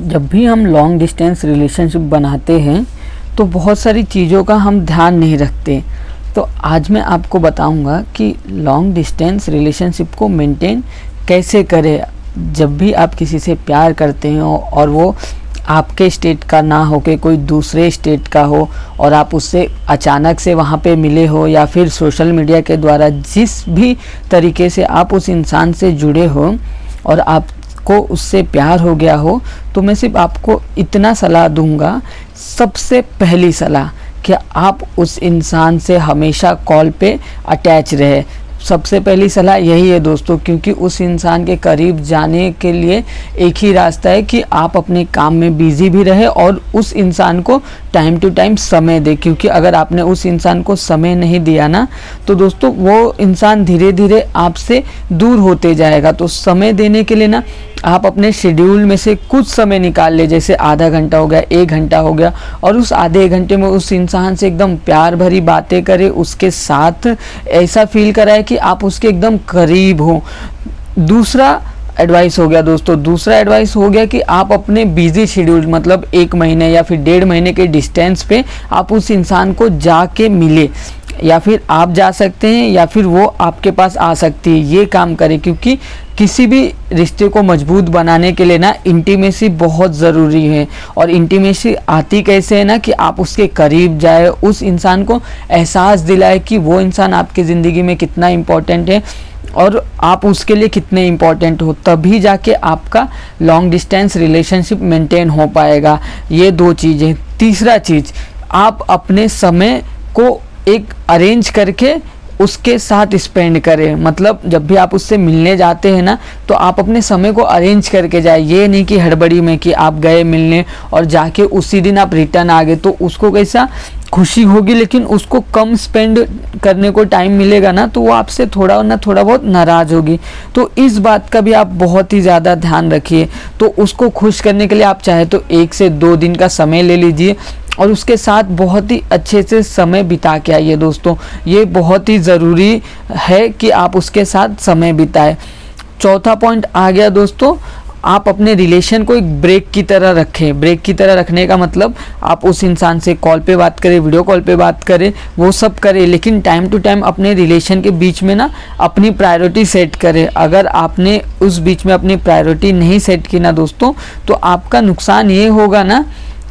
जब भी हम लॉन्ग डिस्टेंस रिलेशनशिप बनाते हैं तो बहुत सारी चीज़ों का हम ध्यान नहीं रखते। तो आज मैं आपको बताऊँगा कि लॉन्ग डिस्टेंस रिलेशनशिप को मेंटेन कैसे करें। जब भी आप किसी से प्यार करते हो और वो आपके स्टेट का ना हो के कोई दूसरे स्टेट का हो और आप उससे अचानक से वहाँ पे मिले हो या फिर सोशल मीडिया के द्वारा जिस भी तरीके से आप उस इंसान से जुड़े हो और आपको उससे प्यार हो गया हो तो मैं सिर्फ़ आपको इतना सलाह दूँगा, सबसे पहली सलाह कि आप उस इंसान से हमेशा कॉल पे अटैच रहे। सबसे पहली सलाह यही है दोस्तों, क्योंकि उस इंसान के करीब जाने के लिए एक ही रास्ता है कि आप अपने काम में बिज़ी भी रहे और उस इंसान को टाइम टू टाइम समय दे। क्योंकि अगर आपने उस इंसान को समय नहीं दिया ना तो दोस्तों वो इंसान धीरे धीरे आपसे दूर होते जाएगा। तो समय देने के लिए ना, आप अपने शेड्यूल में से कुछ समय निकाल ले। जैसे आधा घंटा हो गया, एक घंटा हो गया, और उस आधे घंटे में उस इंसान से एकदम प्यार भरी बातें करें, उसके साथ ऐसा फील कराए आप उसके एकदम करीब हो। दूसरा एडवाइस हो गया दोस्तों, दूसरा एडवाइस हो गया कि आप अपने बिज़ी शेड्यूल मतलब एक महीने या फिर डेढ़ महीने के डिस्टेंस पे आप उस इंसान को जाके मिले। या फिर आप जा सकते हैं या फिर वो आपके पास आ सकती है। ये काम करें, क्योंकि किसी भी रिश्ते को मज़बूत बनाने के लिए ना इंटीमेसी बहुत ज़रूरी है। और इंटीमेसी आती कैसे है ना कि आप उसके करीब जाए, उस इंसान को एहसास दिलाए कि वो इंसान आपकी ज़िंदगी में कितना इम्पोर्टेंट है और आप उसके लिए कितने इम्पोर्टेंट हो, तभी जाके आपका लॉन्ग डिस्टेंस रिलेशनशिप मेंटेन हो पाएगा। ये दो चीज़ें। तीसरा चीज़, आप अपने समय को एक अरेंज करके उसके साथ स्पेंड करें। मतलब जब भी आप उससे मिलने जाते हैं ना तो आप अपने समय को अरेंज करके जाए। ये नहीं कि हड़बड़ी में कि आप गए मिलने और जाके उसी दिन आप रिटर्न आ गए। तो उसको कैसा खुशी होगी, लेकिन उसको कम स्पेंड करने को टाइम मिलेगा ना तो वो आपसे थोड़ा ना थोड़ा बहुत नाराज़ होगी। तो इस बात का भी आप बहुत ही ज़्यादा ध्यान रखिए। तो उसको खुश करने के लिए आप चाहे तो एक से दो दिन का समय ले लीजिए। और उसके साथ बहुत ही अच्छे से समय बिता के आइए दोस्तों। ये बहुत ही ज़रूरी है कि आप उसके साथ समय बिताएँ। चौथा पॉइंट आ गया दोस्तों, आप अपने रिलेशन को एक ब्रेक की तरह रखें। ब्रेक की तरह रखने का मतलब आप उस इंसान से कॉल पे बात करें वीडियो कॉल पे बात करें, वो सब करें। लेकिन टाइम टू टाइम अपने रिलेशन के बीच में ना, अपनी प्रायोरिटी सेट करें। अगर आपने उस बीच में अपनी प्रायोरिटी नहीं सेट की ना दोस्तों तो आपका नुकसान ये होगा ना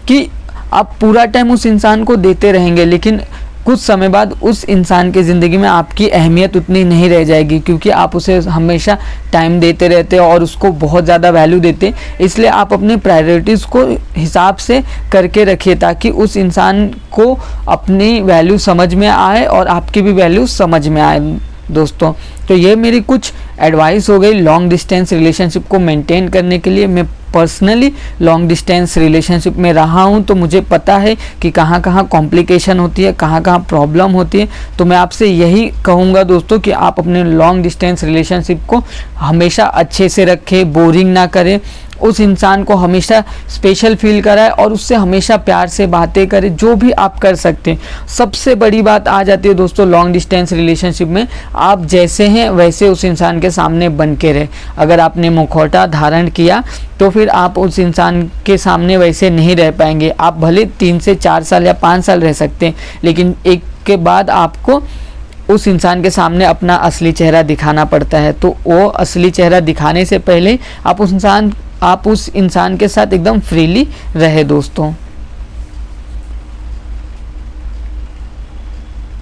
कि आप पूरा टाइम उस इंसान को देते रहेंगे, लेकिन कुछ समय बाद उस इंसान की ज़िंदगी में आपकी अहमियत उतनी नहीं रह जाएगी, क्योंकि आप उसे हमेशा टाइम देते रहते और उसको बहुत ज़्यादा वैल्यू देते। इसलिए आप अपने प्रायोरिटीज़ को हिसाब से करके रखिए, ताकि उस इंसान को अपनी वैल्यू समझ में आए और आपकी भी वैल्यू समझ में आए। दोस्तों। तो ये मेरी कुछ एडवाइस हो गई लॉन्ग डिस्टेंस रिलेशनशिप को मेंटेन करने के लिए। मैं पर्सनली लॉन्ग डिस्टेंस रिलेशनशिप में रहा हूँ तो मुझे पता है कि कहाँ कहाँ कॉम्प्लिकेशन होती है कहाँ कहाँ प्रॉब्लम होती है। तो मैं आपसे यही कहूँगा दोस्तों कि आप अपने लॉन्ग डिस्टेंस रिलेशनशिप को हमेशा अच्छे से रखें बोरिंग ना करें। उस इंसान को हमेशा स्पेशल फील कराए और उससे हमेशा प्यार से बातें करें, जो भी आप कर सकते हैं। सबसे बड़ी बात आ जाती है दोस्तों लॉन्ग डिस्टेंस रिलेशनशिप में, आप जैसे हैं, वैसे उस इंसान के सामने बन के रहे। अगर आपने मुखौटा धारण किया तो फिर आप उस इंसान के सामने वैसे नहीं रह पाएँगे। आप भले तीन से चार साल या पाँच साल रह सकते हैं, लेकिन एक के बाद आपको उस इंसान के सामने अपना असली चेहरा दिखाना पड़ता है। तो वो असली चेहरा दिखाने से पहले आप उस इंसान आप उस इंसान के साथ एकदम फ्रीली रहे दोस्तों।